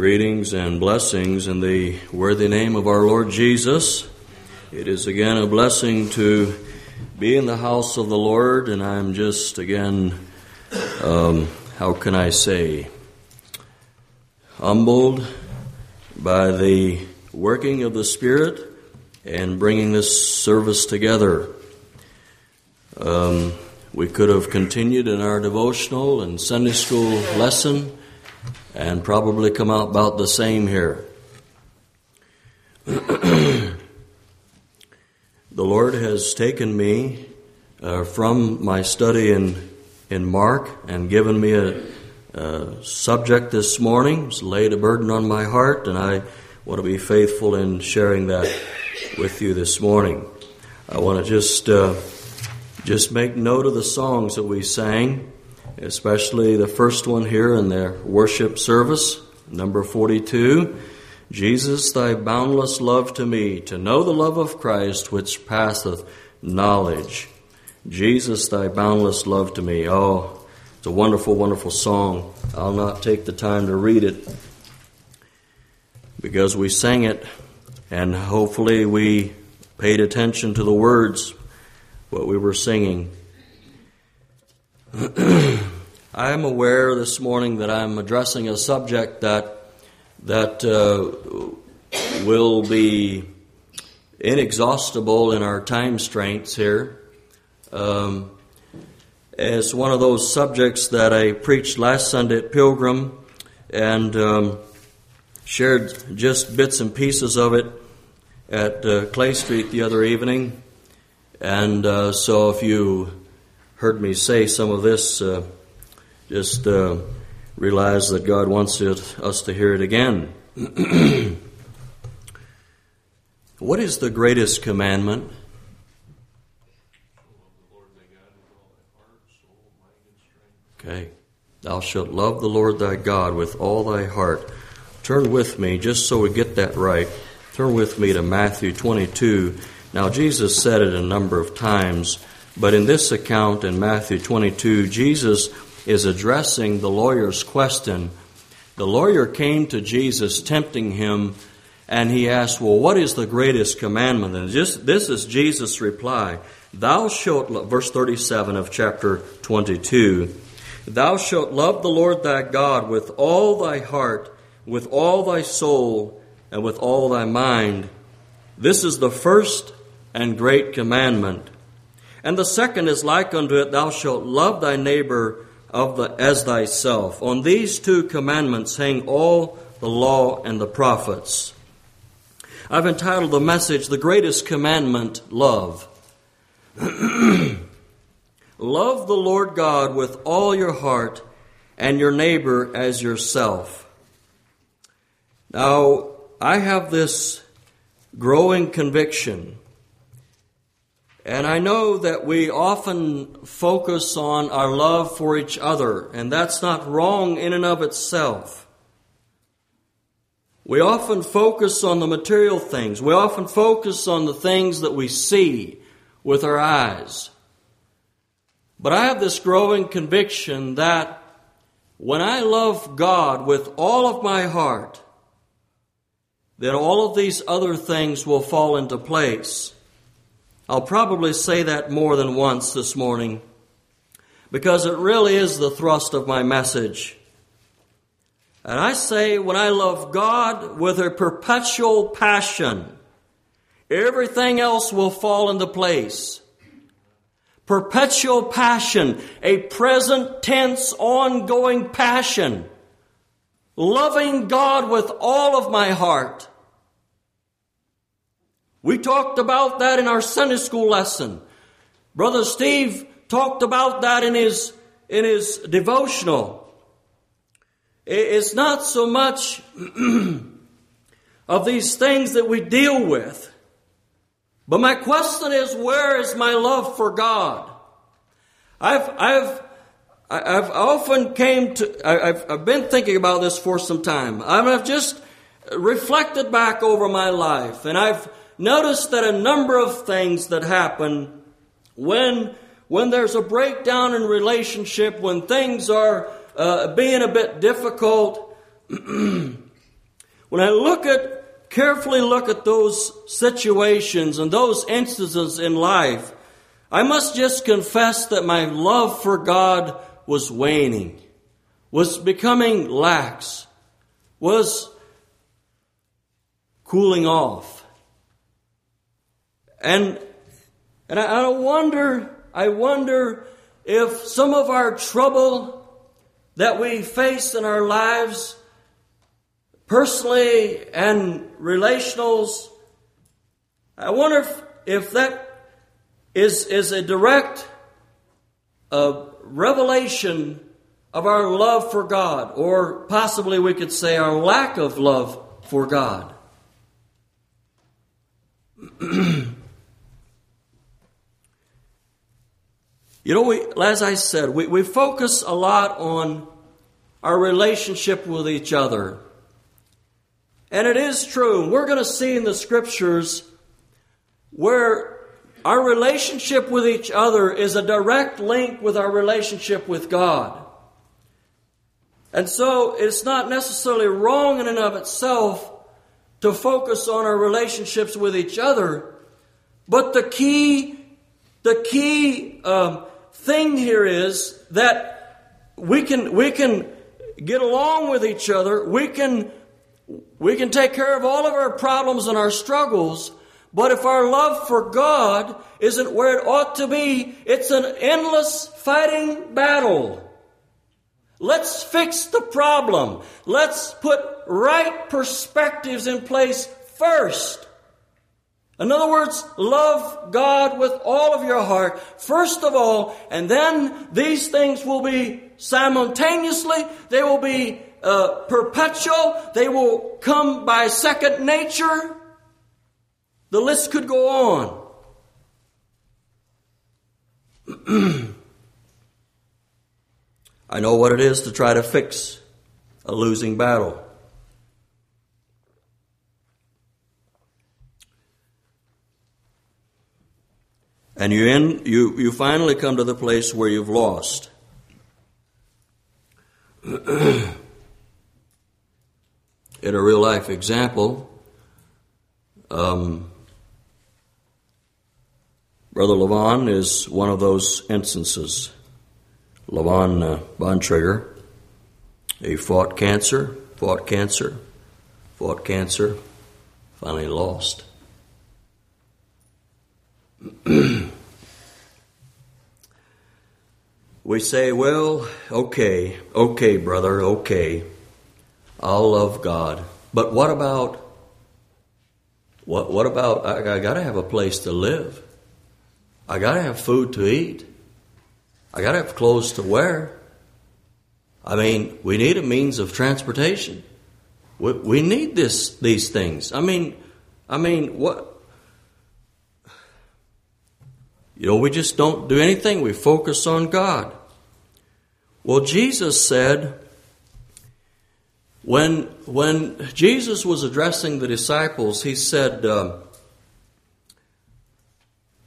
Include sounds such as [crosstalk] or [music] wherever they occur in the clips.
Greetings and blessings in the worthy name of our Lord Jesus. It is again a blessing to be in the house of the Lord, and I'm just again, um, how can I say, humbled by the working of the Spirit and bringing this service together. Um, we could have continued in our devotional and Sunday school lesson and probably come out about the same here. [clears throat] the Lord has taken me uh, from my study in in Mark and given me a, a subject this morning. It's laid a burden on my heart, and I want to be faithful in sharing that with you this morning. I want to just uh, just make note of the songs that we sang especially the first one here in the worship service, number 42. Jesus, thy boundless love to me, to know the love of Christ which passeth knowledge. Jesus, thy boundless love to me. Oh, it's a wonderful, wonderful song. I'll not take the time to read it because we sang it and hopefully we paid attention to the words, what we were singing. I am aware this morning that I'm addressing a subject that that uh, will be inexhaustible in our time strains here. Um, it's one of those subjects that I preached last Sunday at Pilgrim and um, shared just bits and pieces of it at uh, Clay Street the other evening. And uh, so if you heard me say some of this, uh, just uh, realize that God wants it, us to hear it again. [clears throat] what is the greatest commandment? Okay. Thou shalt love the Lord thy God with all thy heart. Turn with me, just so we get that right. Turn with me to Matthew 22. Now, Jesus said it a number of times. But in this account in Matthew 22, Jesus is addressing the lawyer's question. The lawyer came to Jesus tempting him and he asked, Well, what is the greatest commandment? And just, this is Jesus' reply. Thou shalt, verse 37 of chapter 22, Thou shalt love the Lord thy God with all thy heart, with all thy soul, and with all thy mind. This is the first and great commandment. And the second is like unto it, thou shalt love thy neighbor of the, as thyself. On these two commandments hang all the law and the prophets. I've entitled the message, The Greatest Commandment, Love. [clears throat] love the Lord God with all your heart and your neighbor as yourself. Now, I have this growing conviction and I know that we often focus on our love for each other, and that's not wrong in and of itself. We often focus on the material things. We often focus on the things that we see with our eyes. But I have this growing conviction that when I love God with all of my heart, then all of these other things will fall into place. I'll probably say that more than once this morning because it really is the thrust of my message. And I say, when I love God with a perpetual passion, everything else will fall into place. Perpetual passion, a present tense, ongoing passion. Loving God with all of my heart. We talked about that in our Sunday school lesson. Brother Steve talked about that in his, in his devotional. It's not so much [clears throat] of these things that we deal with. But my question is, where is my love for God? I've, I've, I've often came to, I've, I've been thinking about this for some time. I've just reflected back over my life and I've, notice that a number of things that happen when, when there's a breakdown in relationship, when things are uh, being a bit difficult, [clears throat] when I look at, carefully look at those situations and those instances in life, I must just confess that my love for God was waning, was becoming lax, was cooling off. And, and I, I wonder, I wonder if some of our trouble that we face in our lives, personally and relationals, I wonder if, if that is, is a direct uh, revelation of our love for God, or possibly we could say our lack of love for God. [clears throat] you know, we, as I said, we, we focus a lot on our relationship with each other. And it is true. We're going to see in the scriptures where our relationship with each other is a direct link with our relationship with God. And so it's not necessarily wrong in and of itself to focus on our relationships with each other, but the key, the key um, thing here is that we can we can get along with each other. We can we can take care of all of our problems and our struggles but if our love for God isn't where it ought to be, it's an endless fighting battle. Let's fix the problem. Let's put right perspectives in place first. In other words, love God with all of your heart, first of all, and then these things will be simultaneously, they will be uh, perpetual, they will come by second nature. The list could go on. [clears throat] I know what it is to try to fix a losing battle. And you, in, you, you finally come to the place where you've lost. [clears throat] In a real life example, um, Brother Levon is one of those instances. Levon uh, Bontrager, he fought cancer, fought cancer, fought cancer, finally lost. [clears throat] we say, well, okay, okay, brother, okay, I'll love God. But what about, what, what about, I, I gotta have a place to live. I got to have food to eat. I got to have clothes to wear. I mean, we need a means of transportation. We, we need this, these things. I mean, I mean, what? You know, we just don't do anything. We focus on God. Well, Jesus said, when, when Jesus was addressing the disciples, he said, uh,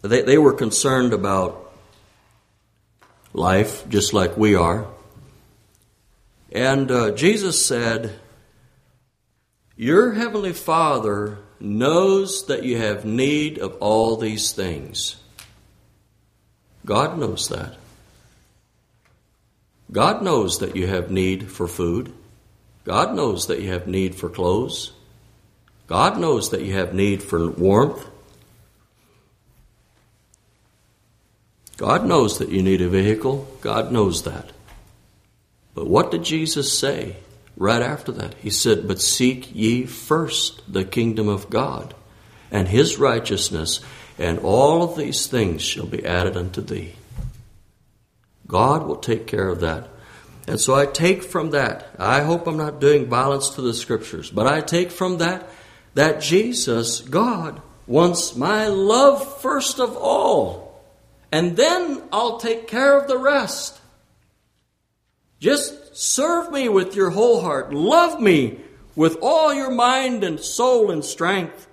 they, they were concerned about life just like we are. And uh, Jesus said, Your heavenly Father knows that you have need of all these things. God knows that. God knows that you have need for food. God knows that you have need for clothes. God knows that you have need for warmth. God knows that you need a vehicle. God knows that. But what did Jesus say right after that? He said, But seek ye first the kingdom of God and his righteousness, and all of these things shall be added unto thee. God will take care of that. And so I take from that, I hope I'm not doing violence to the scriptures, but I take from that that Jesus, God, wants my love first of all and then I'll take care of the rest. Just serve me with your whole heart. Love me with all your mind and soul and strength.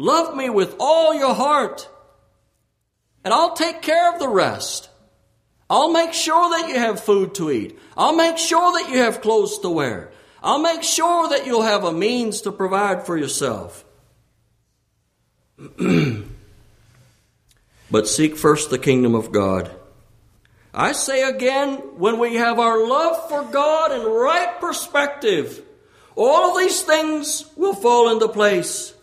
Love me with all your heart. And I'll take care of the rest. I'll make sure that you have food to eat. I'll make sure that you have clothes to wear. I'll make sure that you'll have a means to provide for yourself. [clears throat] but seek first the kingdom of God. I say again, when we have our love for God in right perspective, all of these things will fall into place.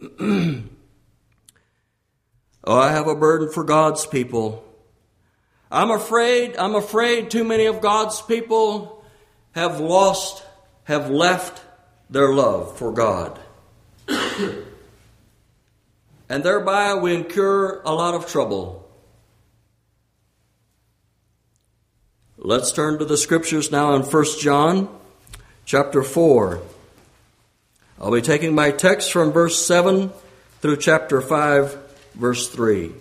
[clears throat] oh, I have a burden for God's people. I'm afraid, I'm afraid too many of God's people have lost, have left their love for God. [clears throat] and thereby we incur a lot of trouble. Let's turn to the scriptures now in 1 John chapter 4. I'll be taking my text from verse 7 through chapter 5, verse 3.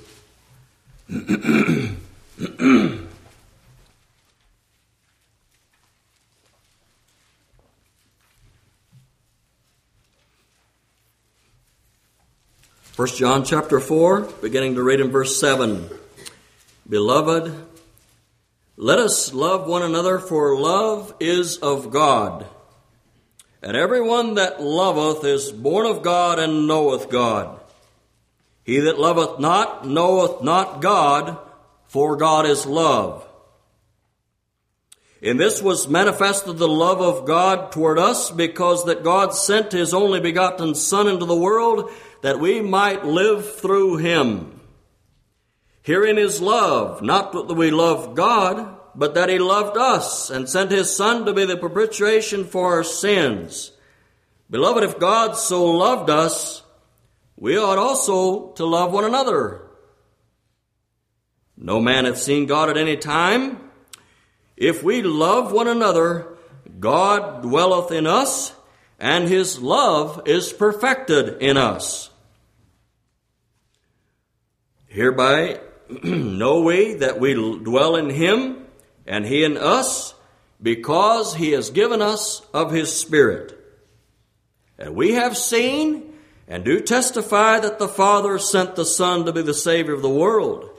[clears throat] First John chapter 4, beginning to read in verse 7. Beloved, let us love one another, for love is of God. And everyone that loveth is born of God and knoweth God. He that loveth not knoweth not God, for God is love. In this was manifested the love of God toward us, because that God sent his only begotten Son into the world, that we might live through him. Herein is love, not that we love God, but that he loved us and sent his Son to be the propitiation for our sins. Beloved, if God so loved us, we ought also to love one another. No man hath seen God at any time. If we love one another, God dwelleth in us, and his love is perfected in us. Hereby [clears throat] know we that we dwell in him and he in us, because he has given us of his Spirit. And we have seen and do testify that the Father sent the Son to be the Savior of the world.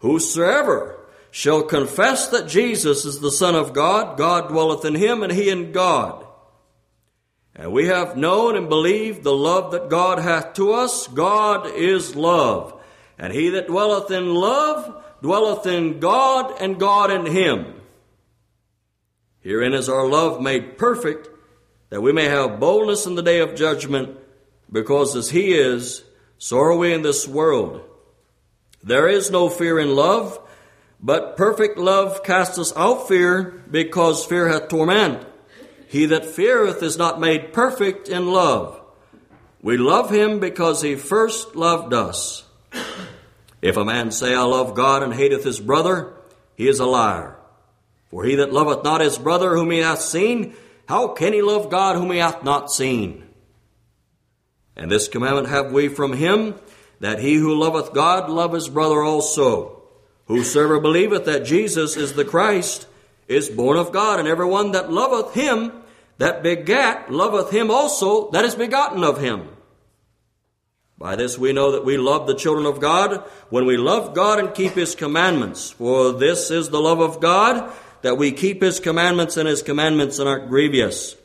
Whosoever shall confess that Jesus is the Son of God, God dwelleth in him, and he in God. And we have known and believed the love that God hath to us. God is love. And he that dwelleth in love dwelleth in God, and God in him. Herein is our love made perfect, that we may have boldness in the day of judgment, because as he is, so are we in this world. There is no fear in love, but perfect love casteth out fear, because fear hath torment. He that feareth is not made perfect in love. We love him because he first loved us. If a man say, I love God and hateth his brother, he is a liar. For he that loveth not his brother whom he hath seen, how can he love God whom he hath not seen? And this commandment have we from him, that he who loveth God love his brother also. Whosoever believeth that Jesus is the Christ is born of God, and every one that loveth him that begat loveth him also that is begotten of him. By this we know that we love the children of God when we love God and keep His commandments. For this is the love of God, that we keep His commandments and His commandments are not grievous.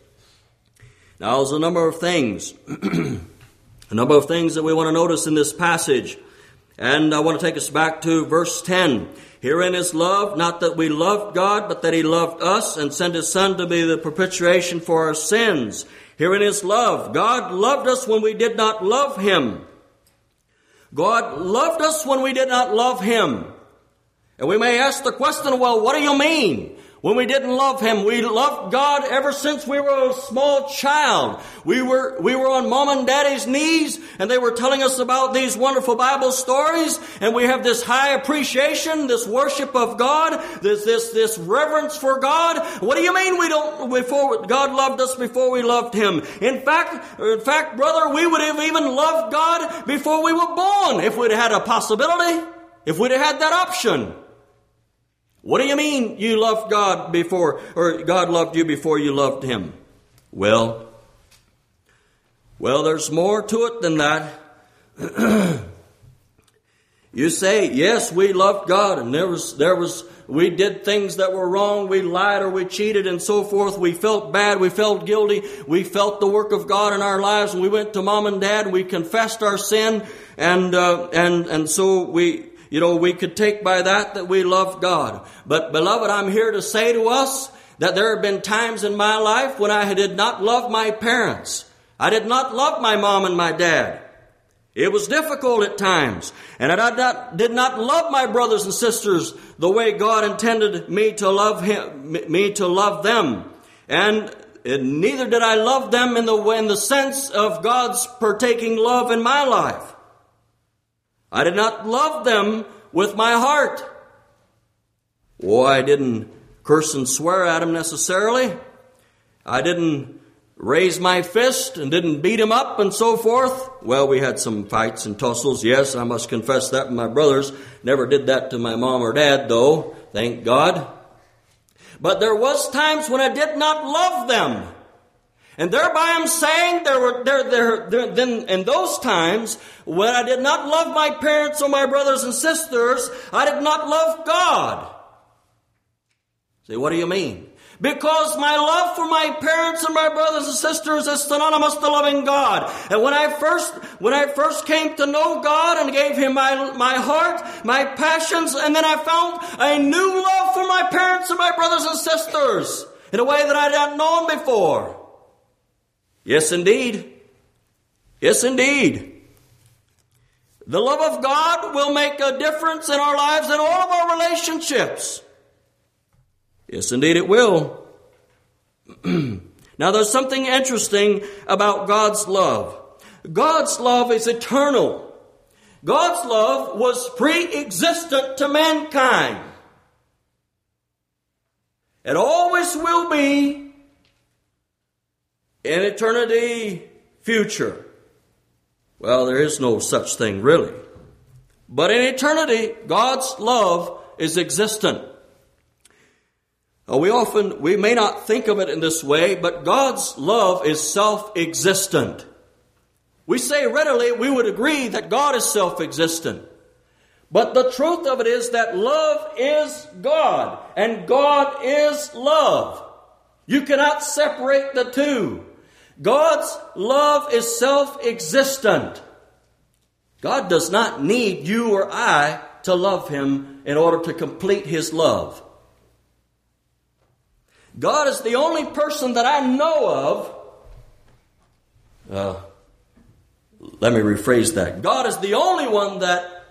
Now there's a number of things, [clears throat] a number of things that we want to notice in this passage. And I want to take us back to verse 10. Herein is love, not that we loved God, but that He loved us and sent His Son to be the propitiation for our sins. Herein is love. God loved us when we did not love Him. God loved us when we did not love Him. And we may ask the question, well, what do you mean? When we didn't love Him, we loved God ever since we were a small child. We were, we were on mom and daddy's knees and they were telling us about these wonderful Bible stories and we have this high appreciation, this worship of God, this, this, this reverence for God. What do you mean we don't, before, God loved us before we loved Him? In fact, in fact, brother, we would have even loved God before we were born if we'd had a possibility, if we'd have had that option. What do you mean you loved God before, or God loved you before you loved Him? Well, well, there's more to it than that. [clears throat] you say, yes, we loved God, and there was, there was we did things that were wrong, we lied or we cheated and so forth. We felt bad, we felt guilty, we felt the work of God in our lives, and we went to mom and dad and we confessed our sin, and uh, and and so we. You know, we could take by that that we love God. But beloved, I'm here to say to us that there have been times in my life when I did not love my parents. I did not love my mom and my dad. It was difficult at times, and I did not, did not love my brothers and sisters the way God intended me to love him, me to love them, and neither did I love them in the in the sense of God's partaking love in my life. I did not love them with my heart. Oh, I didn't curse and swear at them necessarily. I didn't raise my fist and didn't beat him up and so forth. Well, we had some fights and tussles. Yes, I must confess that my brothers. Never did that to my mom or dad though. Thank God. But there was times when I did not love them. And thereby I'm saying there were there, there, there then in those times when I did not love my parents or my brothers and sisters, I did not love God. Say, what do you mean? Because my love for my parents and my brothers and sisters is synonymous to loving God. And when I first, when I first came to know God and gave Him my, my heart, my passions, and then I found a new love for my parents and my brothers and sisters in a way that I hadn't known before. Yes, indeed. Yes, indeed. The love of God will make a difference in our lives in all of our relationships. Yes, indeed, it will. [clears throat] now, there's something interesting about God's love. God's love is eternal. God's love was pre existent to mankind. It always will be in eternity future. Well, there is no such thing really. But in eternity, God's love is existent. Uh, we often, we may not think of it in this way, but God's love is self-existent. We say readily, we would agree that God is self-existent. But the truth of it is that love is God, and God is love. You cannot separate the two. God's love is self-existent. God does not need you or I to love Him in order to complete His love. God is the only person that I know of. Uh, let me rephrase that. God is the only one that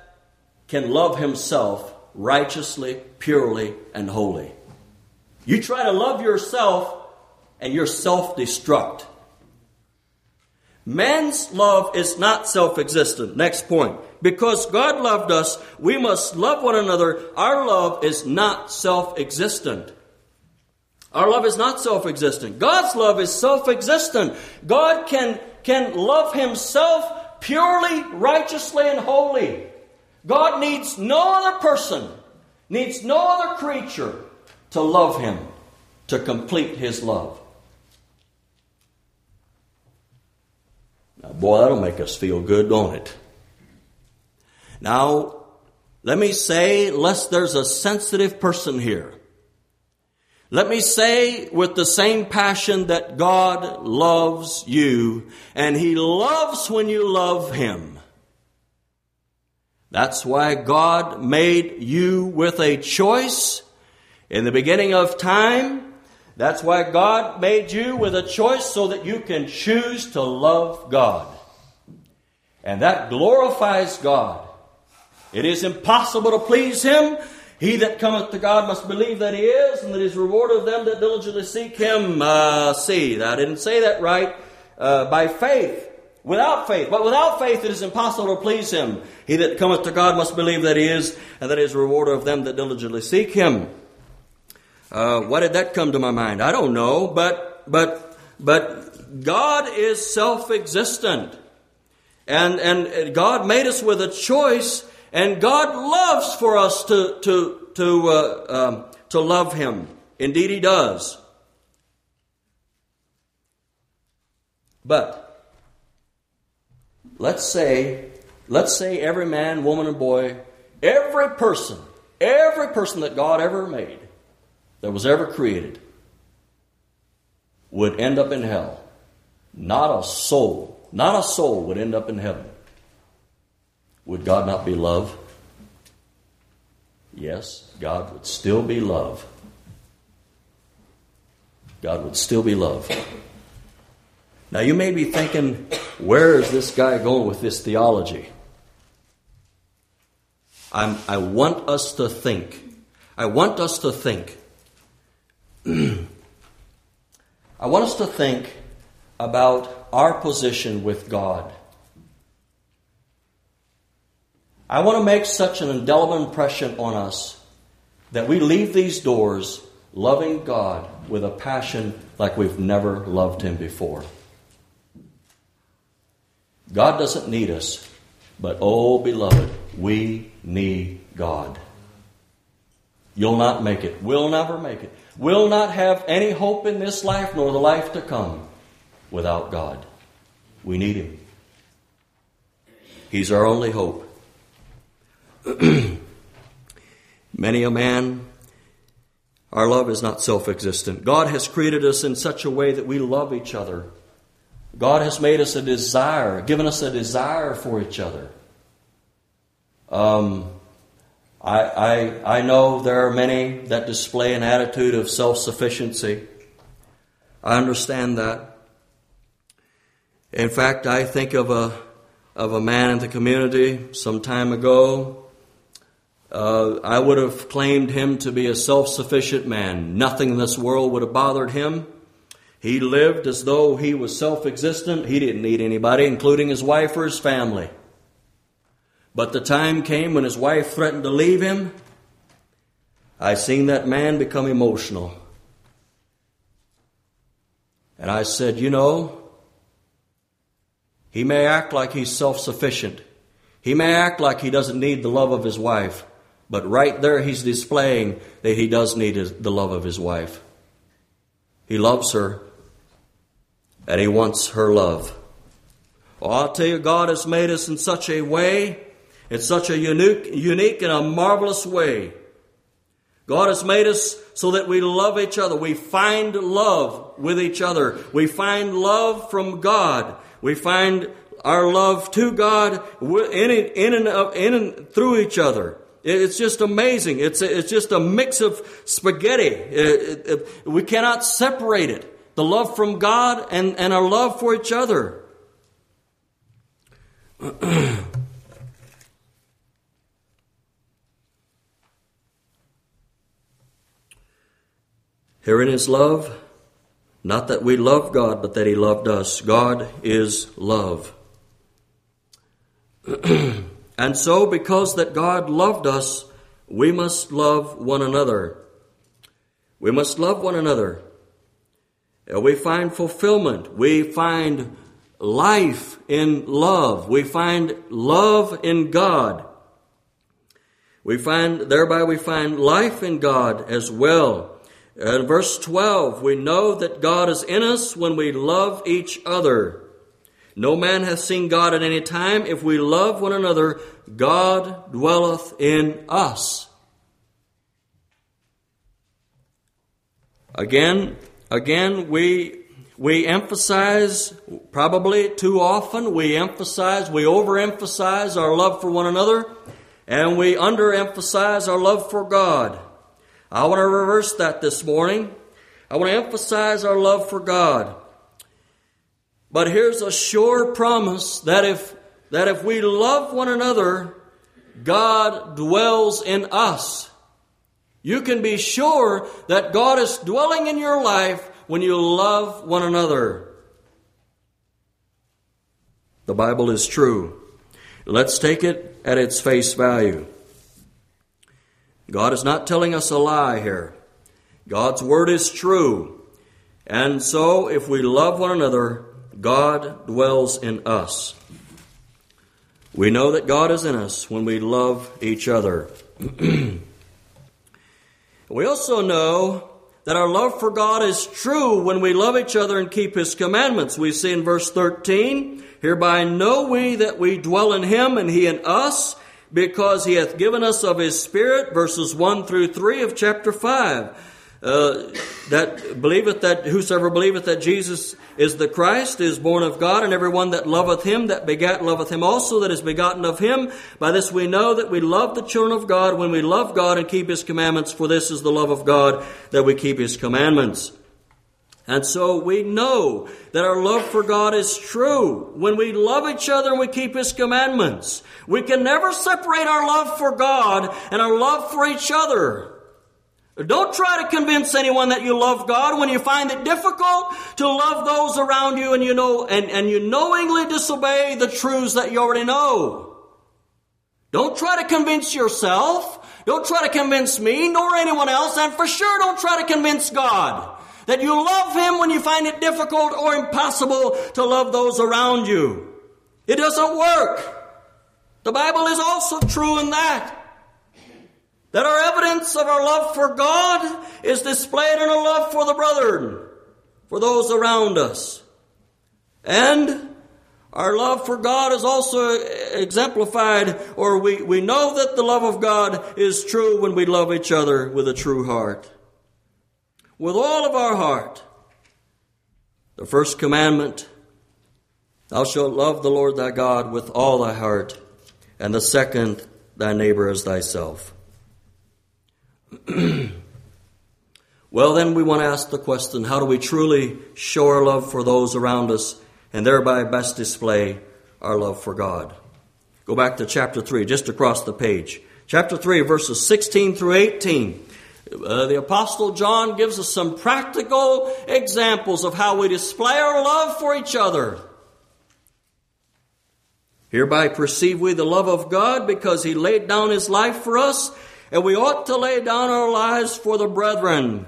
can love himself righteously, purely, and holy. You try to love yourself and you're self destruct. Man's love is not self existent. Next point. Because God loved us, we must love one another. Our love is not self existent. Our love is not self existent. God's love is self existent. God can, can love Himself purely, righteously, and holy. God needs no other person, needs no other creature to love Him, to complete His love. Now, boy, that'll make us feel good, don't it? Now, let me say, lest there's a sensitive person here. Let me say with the same passion that God loves you, and He loves when you love Him. That's why God made you with a choice in the beginning of time. That's why God made you with a choice so that you can choose to love God. And that glorifies God. It is impossible to please Him he that cometh to God must believe that He is, and that He's rewarded of them that diligently seek Him. Uh, see, I didn't say that right. Uh, by faith, without faith. But without faith, it is impossible to please Him. He that cometh to God must believe that He is, and that He is rewarded of them that diligently seek Him. Uh, why did that come to my mind? I don't know, but but but God is self-existent, and and God made us with a choice and God loves for us to, to, to, uh, um, to love Him. Indeed, He does. But let's say, let's say every man, woman, and boy, every person, every person that God ever made, that was ever created, would end up in hell. Not a soul, not a soul would end up in heaven. Would God not be love? Yes, God would still be love. God would still be love. Now, you may be thinking, where is this guy going with this theology? I'm, i want us to think. I want us to think. [clears throat] I want us to think about our position with God. I want to make such an indelible impression on us that we leave these doors loving God with a passion like we've never loved Him before. God doesn't need us, but oh, beloved, we need God. You'll not make it. We'll never make it. We'll not have any hope in this life nor the life to come without God. We need Him. He's our only hope. [clears throat] Many a man, our love is not self existent. God has created us in such a way that we love each other. God has made us a desire, given us a desire for each other. Um, I, I, I know there are many that display an attitude of self sufficiency. I understand that. In fact, I think of a, of a man in the community some time ago. Uh, I would have claimed him to be a self sufficient man. Nothing in this world would have bothered him. He lived as though he was self existent. He didn't need anybody, including his wife or his family. But the time came when his wife threatened to leave him. I seen that man become emotional. And I said, You know, he may act like he's self sufficient. He may act like he doesn't need the love of his wife. But right there, he's displaying that he does need the love of his wife. He loves her and he wants her love. I'll tell you, God has made us in such a way, in such a unique, unique and a marvelous way. God has made us so that we love each other. We find love with each other. We find love from God. We find our love to God in, in, and, in and through each other. It's just amazing. It's, it's just a mix of spaghetti. It, it, we cannot separate it the love from God and, and our love for each other. [clears throat] Herein is love, not that we love God, but that He loved us. God is love. [clears throat] and so, because that God loved us, we must love one another. We must love one another. Uh, we find fulfillment. We find life in love. We find love in God. We find, thereby we find life in God as well. In verse 12, we know that God is in us when we love each other. No man hath seen God at any time. If we love one another, God dwelleth in us. Again, Again, we, we emphasize, probably too often, we emphasize, we overemphasize our love for one another, and we underemphasize our love for God. I want to reverse that this morning. I want to emphasize our love for God. But here's a sure promise that if, that if we love one another, God dwells in us. You can be sure that God is dwelling in your life when you love one another. The Bible is true. Let's take it at its face value. God is not telling us a lie here. God's word is true. And so, if we love one another, God dwells in us. We know that God is in us when we love each other. [clears throat] We also know that our love for God is true when we love each other and keep His commandments. We see in verse 13, Hereby know we that we dwell in Him and He in us, because he hath given us of his Spirit, verses 1 through 3 of chapter 5. Uh, that believeth that whosoever believeth that Jesus is the Christ is born of God, and everyone that loveth him that begat loveth him also that is begotten of him. By this we know that we love the children of God when we love God and keep his commandments, for this is the love of God that we keep his commandments. And so we know that our love for God is true when we love each other and we keep His commandments. We can never separate our love for God and our love for each other. Don't try to convince anyone that you love God when you find it difficult to love those around you and you know and, and you knowingly disobey the truths that you already know. Don't try to convince yourself. Don't try to convince me nor anyone else, and for sure don't try to convince God that you love Him when you find it difficult or impossible to love those around you. It doesn't work. The Bible is also true in that. That our evidence of our love for God is displayed in our love for the brethren, for those around us. And our love for God is also exemplified, or we, we know that the love of God is true when we love each other with a true heart. With all of our heart. The first commandment, thou shalt love the Lord thy God with all thy heart, and the second, thy neighbor as thyself. [clears throat] well, then we want to ask the question how do we truly show our love for those around us and thereby best display our love for God? Go back to chapter 3, just across the page. Chapter 3, verses 16 through 18. Uh, the Apostle John gives us some practical examples of how we display our love for each other. Hereby perceive we the love of God because he laid down his life for us and we ought to lay down our lives for the brethren.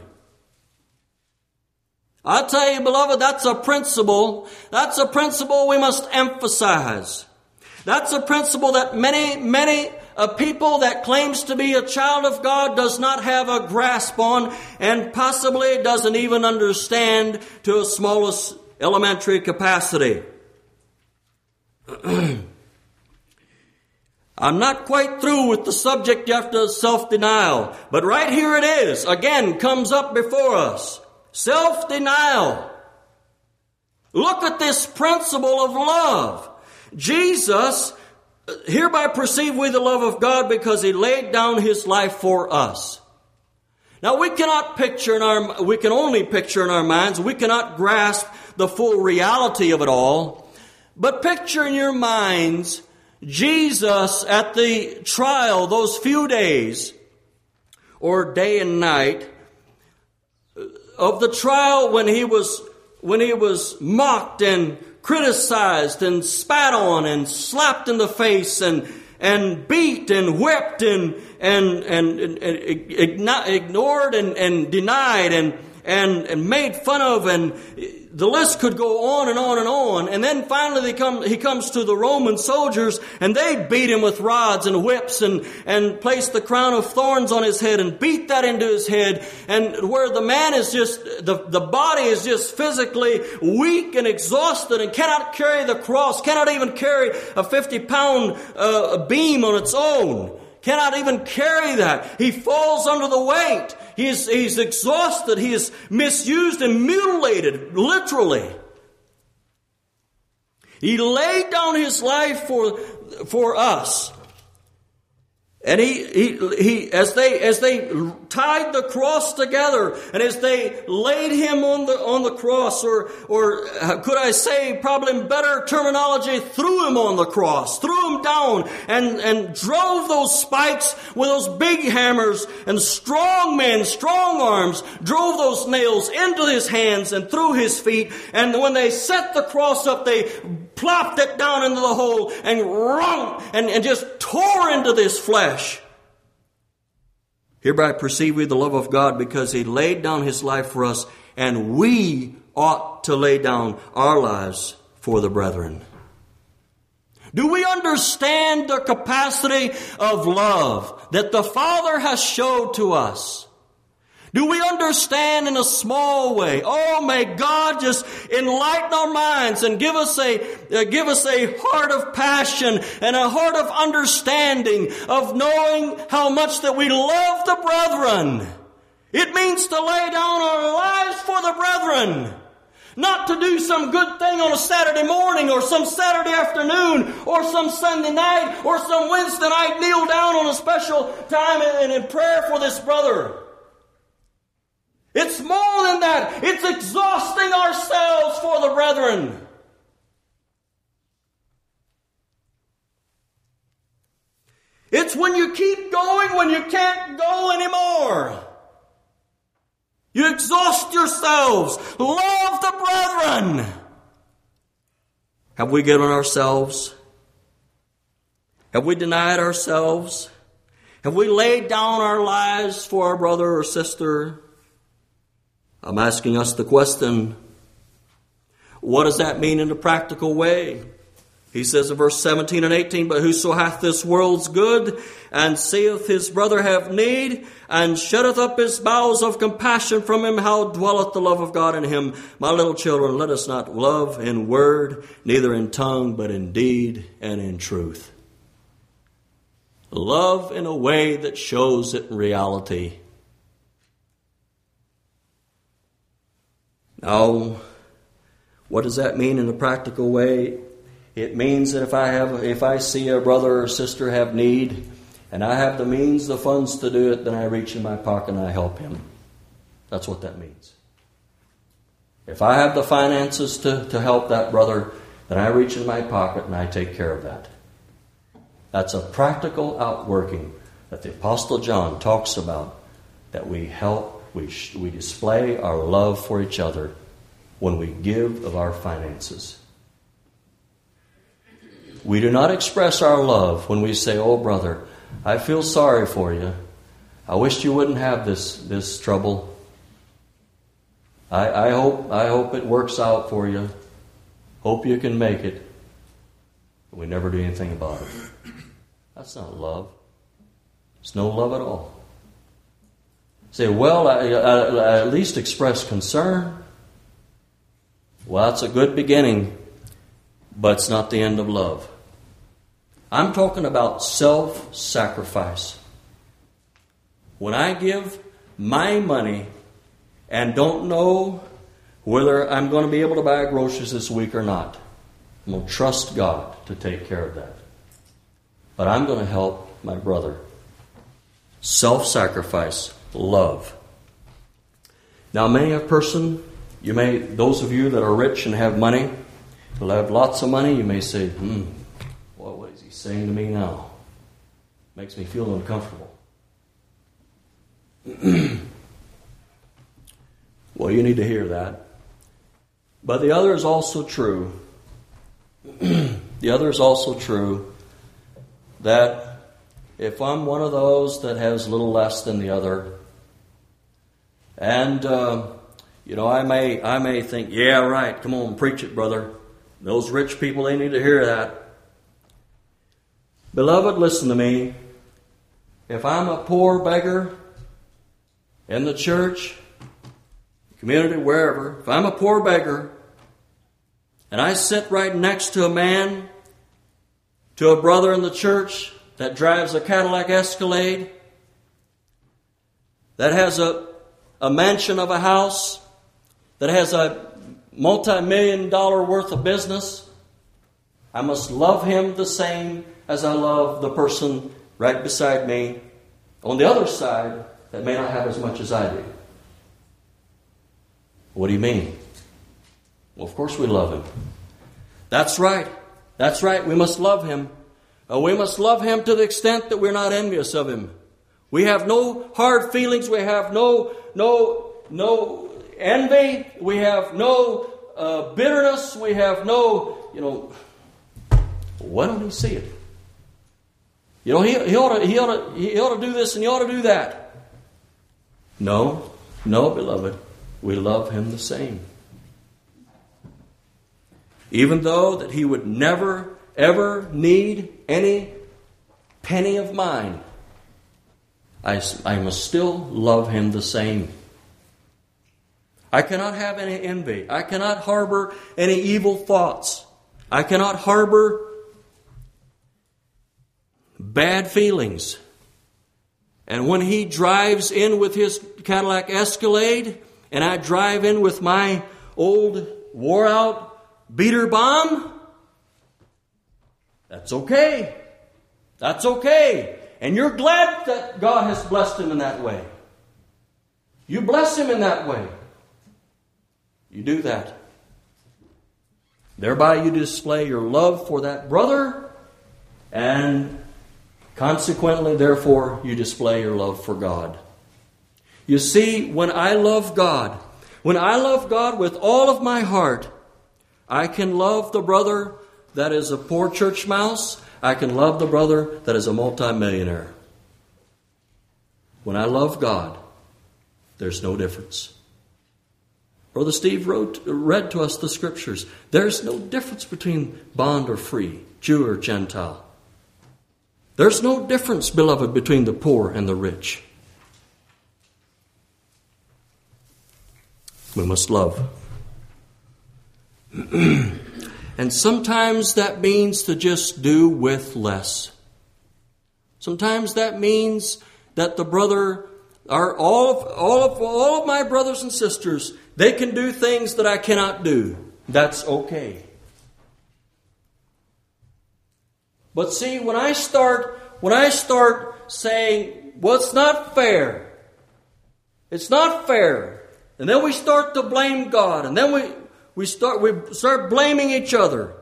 I tell you, beloved, that's a principle. That's a principle we must emphasize. That's a principle that many, many a people that claims to be a child of God does not have a grasp on and possibly doesn't even understand to a smallest elementary capacity. [clears throat] I'm not quite through with the subject after self-denial, but right here it is, again, comes up before us. Self-denial. Look at this principle of love. Jesus, hereby perceive we the love of God because he laid down his life for us. Now we cannot picture in our, we can only picture in our minds, we cannot grasp the full reality of it all, but picture in your minds Jesus at the trial, those few days, or day and night, of the trial when he was, when he was mocked and criticized and spat on and slapped in the face and, and beat and whipped and, and, and, and, and ignored and, and denied and, and, and made fun of and the list could go on and on and on. And then finally come, he comes to the Roman soldiers and they beat him with rods and whips and, and place the crown of thorns on his head and beat that into his head. And where the man is just, the, the body is just physically weak and exhausted and cannot carry the cross, cannot even carry a 50 pound uh, beam on its own cannot even carry that. He falls under the weight. He's, he's exhausted. He is misused and mutilated, literally. He laid down his life for, for us. And he, he, he, as they, as they tied the cross together and as they laid him on the, on the cross, or, or uh, could I say, probably in better terminology, threw him on the cross, threw him down and, and drove those spikes with those big hammers and strong men, strong arms, drove those nails into his hands and through his feet. And when they set the cross up, they plopped it down into the hole and wrung and, and just tore into this flesh. Hereby perceive we the love of God because he laid down his life for us, and we ought to lay down our lives for the brethren. Do we understand the capacity of love that the Father has showed to us? Do we understand in a small way? Oh, may God just enlighten our minds and give us a, uh, give us a heart of passion and a heart of understanding of knowing how much that we love the brethren. It means to lay down our lives for the brethren. Not to do some good thing on a Saturday morning or some Saturday afternoon or some Sunday night or some Wednesday night kneel down on a special time and in prayer for this brother. It's more than that. It's exhausting ourselves for the brethren. It's when you keep going when you can't go anymore. You exhaust yourselves. Love the brethren. Have we given ourselves? Have we denied ourselves? Have we laid down our lives for our brother or sister? I'm asking us the question what does that mean in a practical way? He says in verse 17 and 18, But whoso hath this world's good, and seeth his brother have need, and shutteth up his bowels of compassion from him, how dwelleth the love of God in him? My little children, let us not love in word, neither in tongue, but in deed and in truth. Love in a way that shows it in reality. Now, what does that mean in a practical way? It means that if I have, if I see a brother or sister have need, and I have the means, the funds to do it, then I reach in my pocket and I help him. That's what that means. If I have the finances to, to help that brother, then I reach in my pocket and I take care of that. That's a practical outworking that the Apostle John talks about that we help we, we display our love for each other when we give of our finances. We do not express our love when we say, Oh, brother, I feel sorry for you. I wish you wouldn't have this, this trouble. I, I, hope, I hope it works out for you. Hope you can make it. But we never do anything about it. That's not love. It's no love at all. Say, well, I, I, I at least express concern. Well, that's a good beginning, but it's not the end of love. I'm talking about self sacrifice. When I give my money and don't know whether I'm going to be able to buy groceries this week or not, I'm going to trust God to take care of that. But I'm going to help my brother. Self sacrifice love. Now, many a person, you may, those of you that are rich and have money, will have lots of money, you may say, hmm, well, what is he saying to me now? Makes me feel uncomfortable. [clears throat] well, you need to hear that. But the other is also true. [clears throat] the other is also true that if I'm one of those that has little less than the other, and uh, you know, I may I may think, yeah, right. Come on, preach it, brother. Those rich people, they need to hear that. Beloved, listen to me. If I'm a poor beggar in the church, community, wherever, if I'm a poor beggar and I sit right next to a man, to a brother in the church that drives a Cadillac Escalade, that has a a mansion of a house that has a multi million dollar worth of business, I must love him the same as I love the person right beside me on the other side that may not have as much as I do. What do you mean? Well, of course we love him. That's right. That's right. We must love him. Uh, we must love him to the extent that we're not envious of him. We have no hard feelings. We have no, no, no envy. We have no uh, bitterness. We have no, you know, why don't he see it? You know, he, he, ought to, he, ought to, he ought to do this and he ought to do that. No, no, beloved. We love him the same. Even though that he would never, ever need any penny of mine I, I must still love him the same. I cannot have any envy. I cannot harbor any evil thoughts. I cannot harbor bad feelings. And when he drives in with his Cadillac Escalade, and I drive in with my old wore out beater bomb, that's okay. That's okay. And you're glad that God has blessed him in that way. You bless him in that way. You do that. Thereby you display your love for that brother, and consequently, therefore, you display your love for God. You see, when I love God, when I love God with all of my heart, I can love the brother that is a poor church mouse. I can love the brother that is a multimillionaire. When I love God, there's no difference. Brother Steve wrote, read to us the scriptures. There's no difference between bond or free, Jew or Gentile. There's no difference, beloved, between the poor and the rich. We must love. [clears throat] and sometimes that means to just do with less. Sometimes that means that the brother are all of, all of, all of my brothers and sisters, they can do things that I cannot do. That's okay. But see, when I start, when I start saying, well, it's not fair. It's not fair. And then we start to blame God. And then we, we start, we start blaming each other.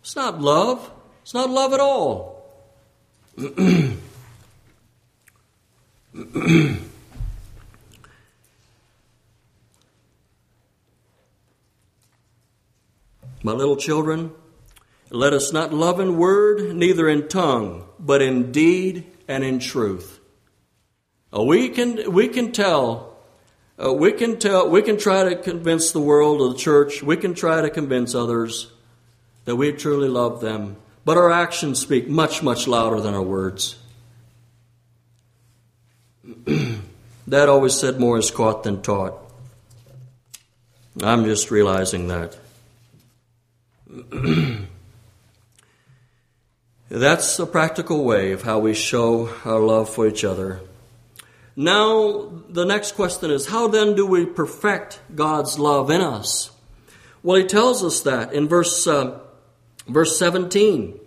It's not love. It's not love at all. [clears throat] My little children, let us not love in word, neither in tongue, but in deed and in truth. We can we can tell uh, we can tell we can try to convince the world or the church. We can try to convince others that we truly love them, but our actions speak much much louder than our words. [clears throat] Dad always said more is caught than taught. I'm just realizing that. [clears throat] That's a practical way of how we show our love for each other. Now, the next question is how then do we perfect God's love in us? Well, he tells us that in verse, uh, verse 17.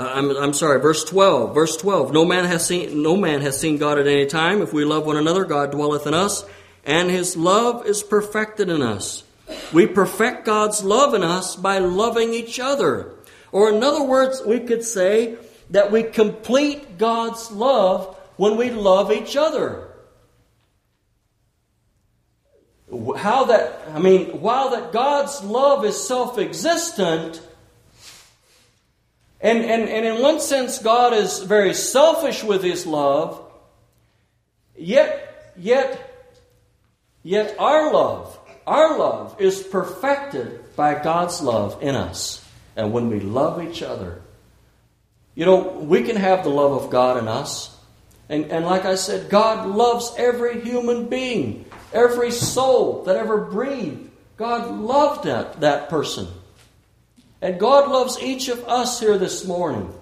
Uh, I'm, I'm sorry, verse 12. Verse 12. No man has seen no man has seen God at any time. If we love one another, God dwelleth in us, and his love is perfected in us. We perfect God's love in us by loving each other. Or in other words, we could say that we complete God's love when we love each other. How that I mean, while that God's love is self-existent, and, and, and in one sense, God is very selfish with his love, yet, yet, yet our love, our love is perfected by God's love in us. And when we love each other, you know, we can have the love of God in us. And, and like I said, God loves every human being, every soul that ever breathed. God loved that, that person. And God loves each of us here this morning.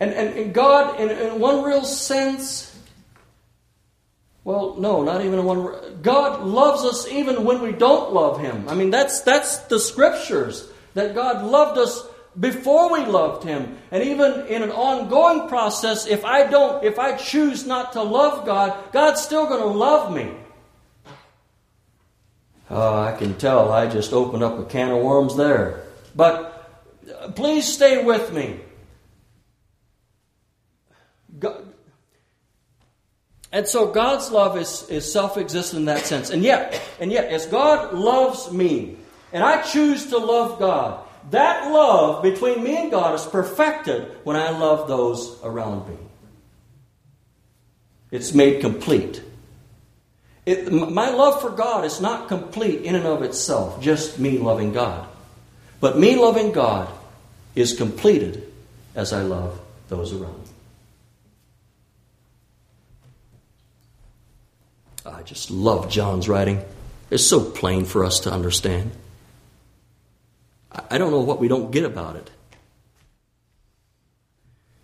And, and, and God, in, in one real sense, well, no, not even in one. God loves us even when we don't love Him. I mean, that's that's the scriptures that God loved us before we loved Him, and even in an ongoing process. If I don't, if I choose not to love God, God's still going to love me. Uh, I can tell I just opened up a can of worms there. But please stay with me. God, and so God's love is, is self existent in that sense. And yet, and yet, as God loves me, and I choose to love God, that love between me and God is perfected when I love those around me. It's made complete. It, my love for God is not complete in and of itself, just me loving God. But me loving God is completed as I love those around me. I just love John's writing. It's so plain for us to understand. I don't know what we don't get about it.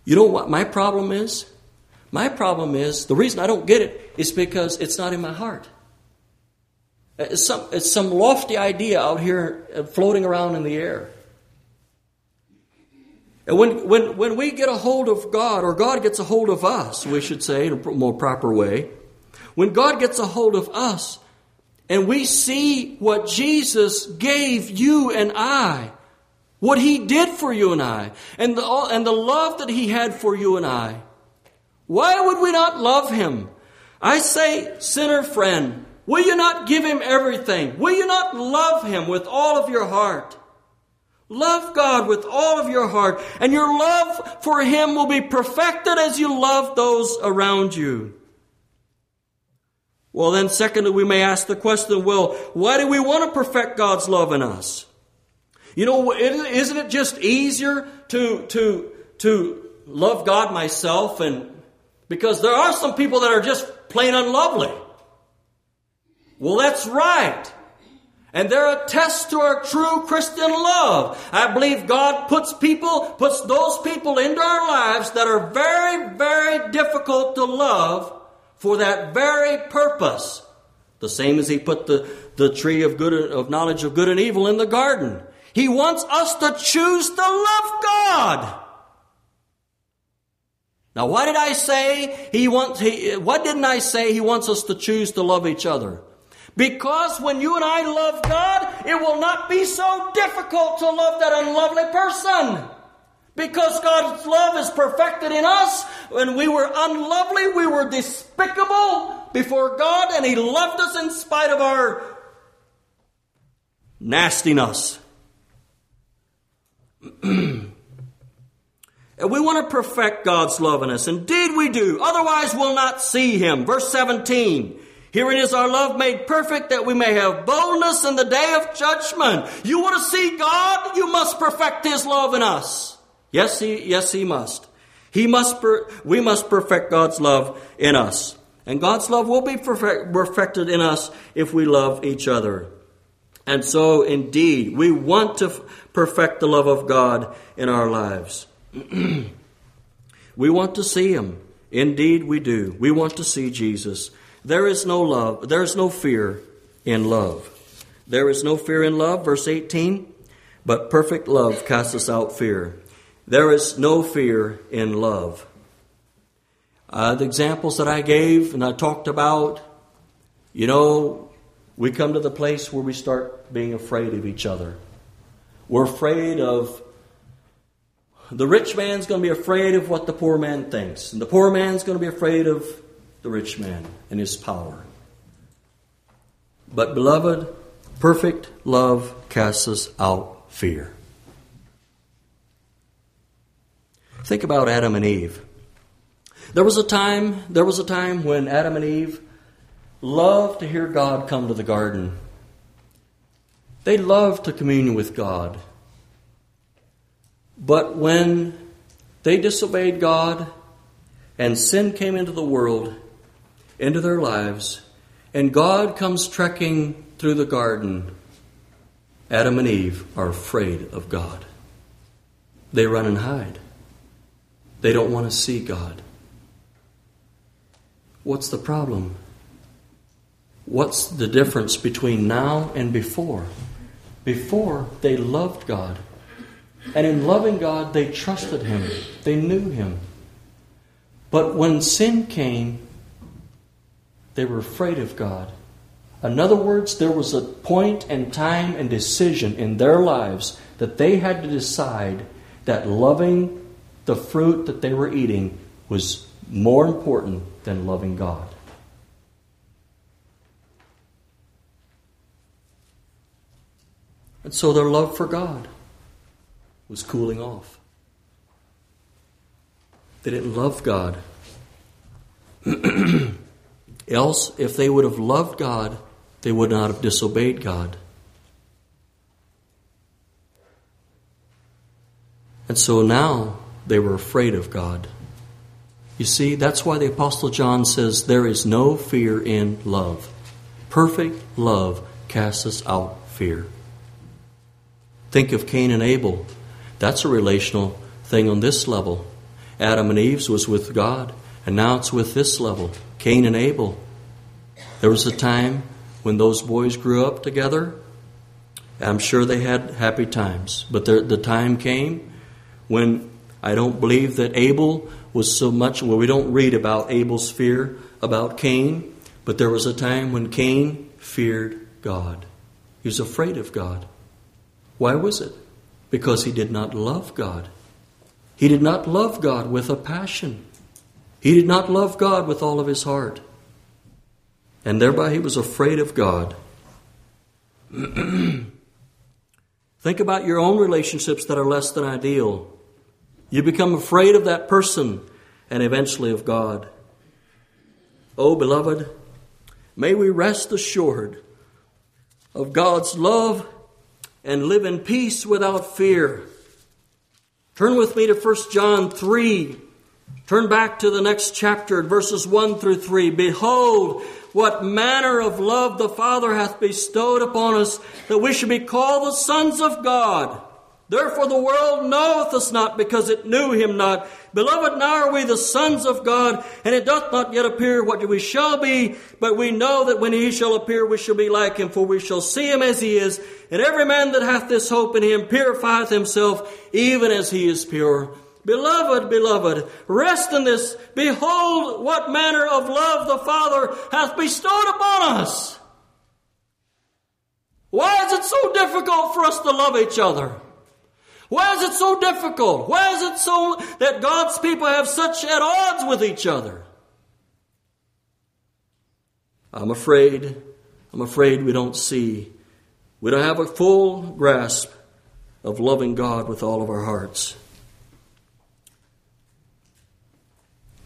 You know what my problem is? My problem is the reason I don't get it is because it's not in my heart. It's some, it's some lofty idea out here uh, floating around in the air. And when, when, when we get a hold of God, or God gets a hold of us, we should say in a more proper way, when God gets a hold of us, and we see what Jesus gave you and I, what He did for you and I, and the, and the love that He had for you and I, why would we not love Him? I say, sinner friend, will you not give Him everything? Will you not love Him with all of your heart? Love God with all of your heart, and your love for Him will be perfected as you love those around you. Well, then, secondly, we may ask the question well, why do we want to perfect God's love in us? You know, isn't it just easier to, to, to love God myself? And because there are some people that are just plain unlovely. Well, that's right. And they're a test to our true Christian love. I believe God puts people, puts those people into our lives that are very, very difficult to love for that very purpose. The same as he put the, the tree of good of knowledge of good and evil in the garden. He wants us to choose to love God. Now, why did I say he wants, he, what didn't I say he wants us to choose to love each other? Because when you and I love God, it will not be so difficult to love that unlovely person. Because God's love is perfected in us. When we were unlovely, we were despicable before God, and He loved us in spite of our nastiness. [clears throat] and we want to perfect God's love in us. Indeed, we do. Otherwise, we'll not see Him. Verse 17. Herein is our love made perfect that we may have boldness in the day of judgment. You want to see God? You must perfect His love in us. Yes, he, yes, he must. He must, per, we must perfect God's love in us. And God's love will be perfect, perfected in us if we love each other. And so, indeed, we want to perfect the love of God in our lives. [clears throat] we want to see Him. Indeed, we do. We want to see Jesus. There is no love, there is no fear in love. There is no fear in love, verse 18, but perfect love casts out fear. There is no fear in love. Uh, the examples that I gave and I talked about, you know, we come to the place where we start being afraid of each other. We're afraid of the rich man's going to be afraid of what the poor man thinks, and the poor man's going to be afraid of the rich man and his power. But, beloved, perfect love casts out fear. Think about Adam and Eve. There was a time, there was a time when Adam and Eve loved to hear God come to the garden. They loved to commune with God. But when they disobeyed God and sin came into the world, into their lives, and God comes trekking through the garden, Adam and Eve are afraid of God. They run and hide. They don't want to see God. What's the problem? What's the difference between now and before? Before, they loved God. And in loving God, they trusted Him, they knew Him. But when sin came, they were afraid of God. In other words, there was a point and time and decision in their lives that they had to decide that loving the fruit that they were eating was more important than loving God. And so their love for God was cooling off. They didn't love God. [clears throat] Else, if they would have loved God, they would not have disobeyed God. And so now they were afraid of God. You see, that's why the Apostle John says there is no fear in love. Perfect love casts out fear. Think of Cain and Abel. That's a relational thing on this level. Adam and Eve's was with God, and now it's with this level Cain and Abel. There was a time when those boys grew up together. I'm sure they had happy times, but there, the time came when I don't believe that Abel was so much, well, we don't read about Abel's fear about Cain, but there was a time when Cain feared God. He was afraid of God. Why was it? Because he did not love God. He did not love God with a passion. He did not love God with all of his heart. And thereby he was afraid of God. [clears throat] Think about your own relationships that are less than ideal. You become afraid of that person and eventually of God. Oh, beloved, may we rest assured of God's love and live in peace without fear. Turn with me to 1 John 3. Turn back to the next chapter, verses 1 through 3. Behold, what manner of love the Father hath bestowed upon us, that we should be called the sons of God. Therefore the world knoweth us not, because it knew him not. Beloved, now are we the sons of God, and it doth not yet appear what we shall be, but we know that when he shall appear, we shall be like him, for we shall see him as he is. And every man that hath this hope in him purifieth himself, even as he is pure. Beloved, beloved, rest in this. Behold, what manner of love the Father hath bestowed upon us. Why is it so difficult for us to love each other? Why is it so difficult? Why is it so that God's people have such at odds with each other? I'm afraid, I'm afraid we don't see, we don't have a full grasp of loving God with all of our hearts.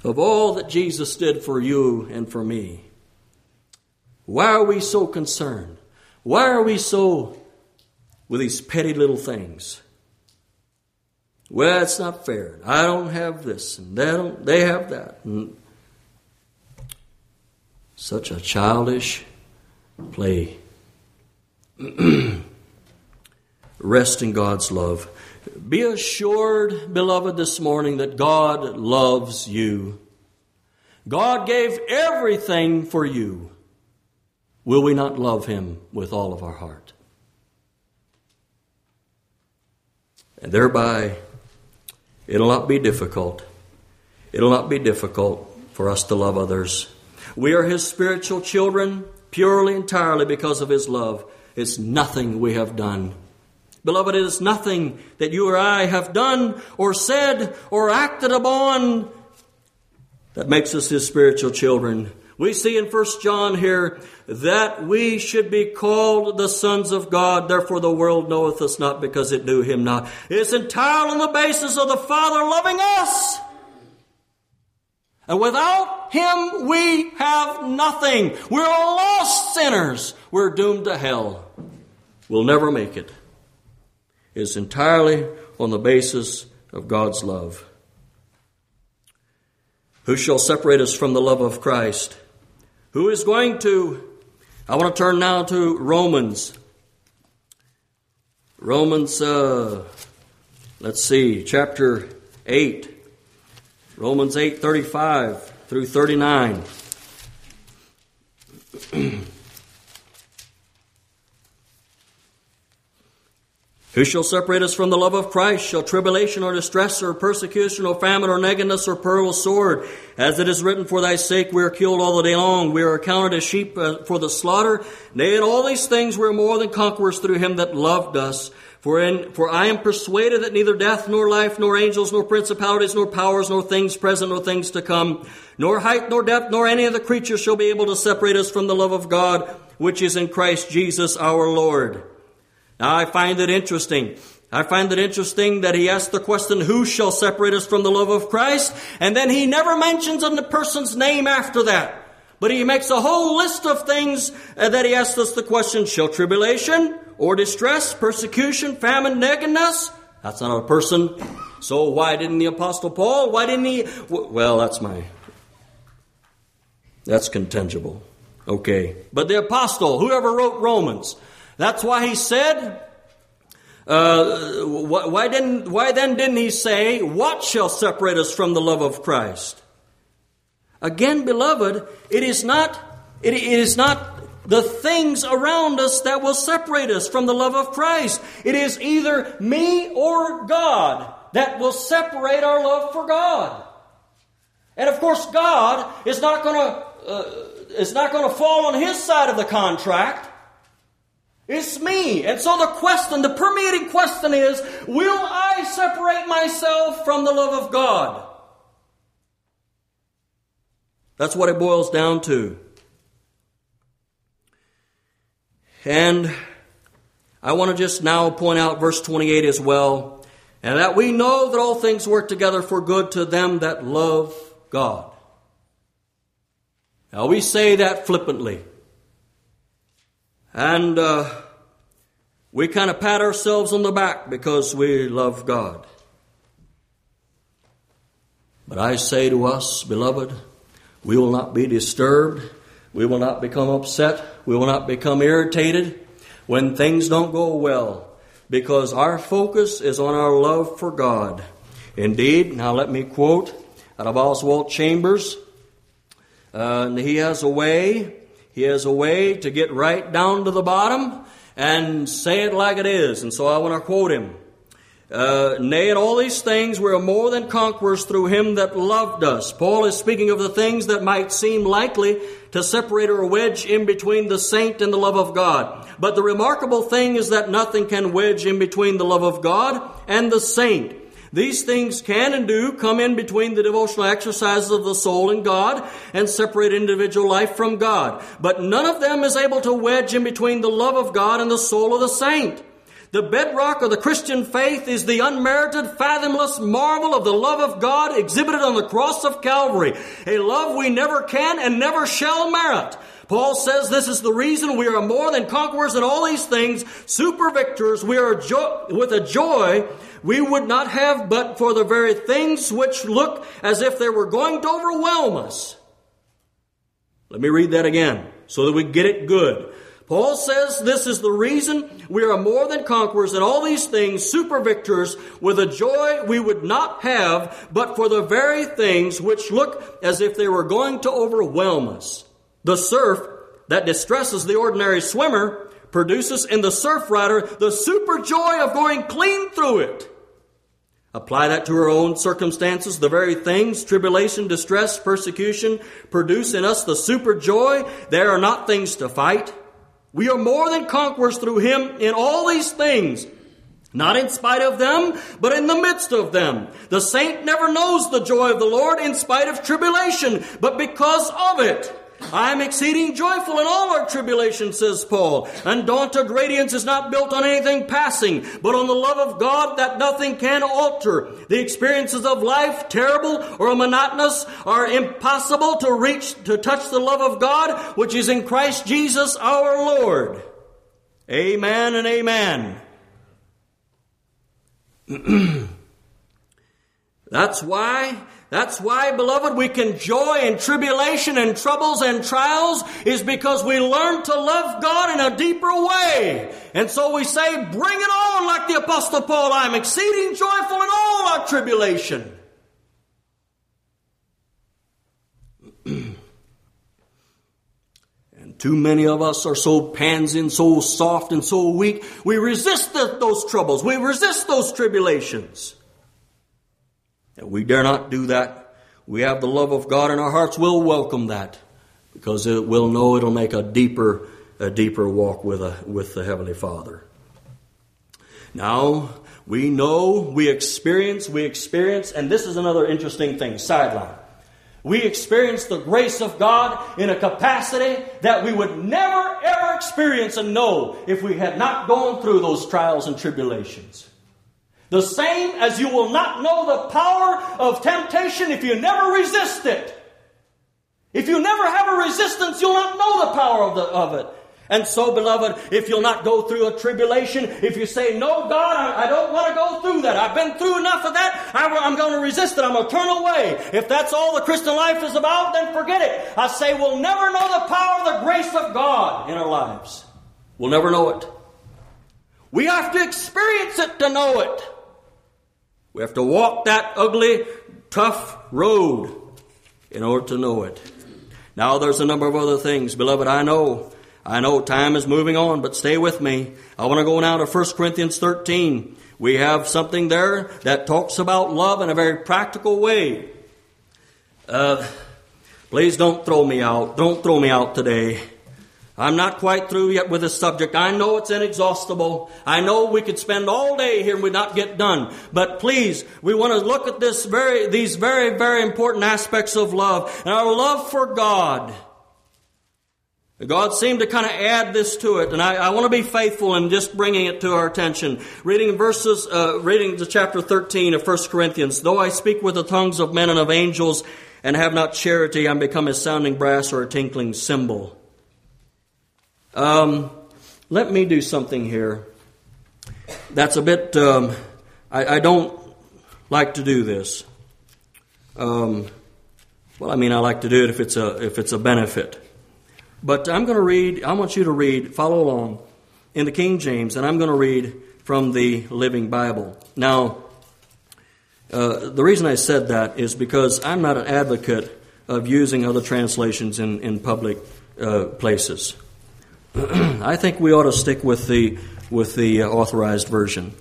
Of all that Jesus did for you and for me, why are we so concerned? Why are we so with these petty little things? Well, it's not fair. I don't have this, and they don't. They have that. And such a childish play. [clears throat] Rest in God's love. Be assured, beloved, this morning that God loves you. God gave everything for you. Will we not love Him with all of our heart? And thereby It'll not be difficult. It'll not be difficult for us to love others. We are His spiritual children purely, entirely because of His love. It's nothing we have done. Beloved, it is nothing that you or I have done or said or acted upon that makes us His spiritual children. We see in 1 John here that we should be called the sons of God. Therefore, the world knoweth us not because it knew him not. It's entirely on the basis of the Father loving us. And without him, we have nothing. We're lost sinners. We're doomed to hell. We'll never make it. It's entirely on the basis of God's love. Who shall separate us from the love of Christ? Who is going to I want to turn now to Romans. Romans, uh, let's see, chapter 8. Romans 8, 35 through 39. [clears throat] Who shall separate us from the love of Christ? Shall tribulation or distress or persecution or famine or nakedness or peril or sword? As it is written, for thy sake we are killed all the day long. We are accounted as sheep uh, for the slaughter. Nay, in all these things we are more than conquerors through him that loved us. For, in, for I am persuaded that neither death, nor life, nor angels, nor principalities, nor powers, nor things present, nor things to come, nor height, nor depth, nor any of the creatures shall be able to separate us from the love of God, which is in Christ Jesus our Lord. Now, I find it interesting. I find it interesting that he asks the question, who shall separate us from the love of Christ? And then he never mentions the person's name after that. But he makes a whole list of things uh, that he asks us the question, shall tribulation or distress, persecution, famine, nakedness? That's not a person. So why didn't the Apostle Paul? Why didn't he? Well, that's my. That's contingent. Okay. But the Apostle, whoever wrote Romans, that's why he said, uh, why, didn't, why then didn't he say, What shall separate us from the love of Christ? Again, beloved, it is not, it, is not the things around us that will separate us from the love of Christ. It is either me or God that will separate our love for God. And of course, God is not going to uh, is not going to fall on His side of the contract. It's me. And so the question, the permeating question is, will I separate myself from the love of God? That's what it boils down to. And I want to just now point out verse 28 as well, and that we know that all things work together for good to them that love God. Now we say that flippantly. And uh, we kind of pat ourselves on the back because we love God. But I say to us, beloved, we will not be disturbed we will not become upset. We will not become irritated when things don't go well because our focus is on our love for God. Indeed, now let me quote out of Oswald Chambers. Uh, he has a way, he has a way to get right down to the bottom and say it like it is. And so I want to quote him. Uh, nay, in all these things we are more than conquerors through him that loved us. Paul is speaking of the things that might seem likely to separate or wedge in between the saint and the love of God. But the remarkable thing is that nothing can wedge in between the love of God and the saint. These things can and do come in between the devotional exercises of the soul and God and separate individual life from God. But none of them is able to wedge in between the love of God and the soul of the saint. The bedrock of the Christian faith is the unmerited, fathomless marvel of the love of God exhibited on the cross of Calvary. A love we never can and never shall merit. Paul says this is the reason we are more than conquerors in all these things, super victors. We are jo- with a joy we would not have but for the very things which look as if they were going to overwhelm us. Let me read that again so that we get it good. Paul says this is the reason we are more than conquerors in all these things, super victors, with a joy we would not have, but for the very things which look as if they were going to overwhelm us. The surf that distresses the ordinary swimmer produces in the surf rider the super joy of going clean through it. Apply that to our own circumstances. The very things, tribulation, distress, persecution, produce in us the super joy. They are not things to fight. We are more than conquerors through him in all these things. Not in spite of them, but in the midst of them. The saint never knows the joy of the Lord in spite of tribulation, but because of it. I am exceeding joyful in all our tribulation, says Paul. Undaunted radiance is not built on anything passing, but on the love of God that nothing can alter. The experiences of life, terrible or monotonous, are impossible to reach, to touch the love of God, which is in Christ Jesus our Lord. Amen and amen. [clears throat] That's why that's why, beloved, we can joy in tribulation and troubles and trials is because we learn to love God in a deeper way. And so we say, bring it on like the apostle Paul. I'm exceeding joyful in all our tribulation. [clears throat] and too many of us are so pansy and so soft and so weak. We resist the, those troubles. We resist those tribulations. We dare not do that. We have the love of God in our hearts. We'll welcome that because it, we'll know it'll make a deeper, a deeper walk with, a, with the Heavenly Father. Now, we know, we experience, we experience, and this is another interesting thing, sideline. We experience the grace of God in a capacity that we would never ever experience and know if we had not gone through those trials and tribulations. The same as you will not know the power of temptation if you never resist it. If you never have a resistance, you'll not know the power of, the, of it. And so, beloved, if you'll not go through a tribulation, if you say, No, God, I, I don't want to go through that. I've been through enough of that. I, am going to resist it. I'm going to turn away. If that's all the Christian life is about, then forget it. I say we'll never know the power of the grace of God in our lives. We'll never know it. We have to experience it to know it. We have to walk that ugly, tough road in order to know it. Now, there's a number of other things, beloved. I know I know time is moving on, but stay with me. I want to go now to 1 Corinthians 13. We have something there that talks about love in a very practical way. Uh, please don't throw me out. Don't throw me out today. I'm not quite through yet with this subject. I know it's inexhaustible. I know we could spend all day here and we'd not get done. But please, we want to look at this very, these very, very important aspects of love and our love for God. God seemed to kind of add this to it, and I, I, want to be faithful in just bringing it to our attention. Reading verses, uh, reading the chapter 13 of 1 Corinthians. Though I speak with the tongues of men and of angels and have not charity, I'm become a sounding brass or a tinkling cymbal. Um, let me do something here. That's a bit, um, I, I, don't like to do this. Um, well, I mean, I like to do it if it's a, if it's a benefit. But I'm going to read, I want you to read, follow along in the King James, and I'm going to read from the Living Bible. Now, uh, the reason I said that is because I'm not an advocate of using other translations in, in public uh, places. [clears throat] I think we ought to stick with the, with the uh, authorized version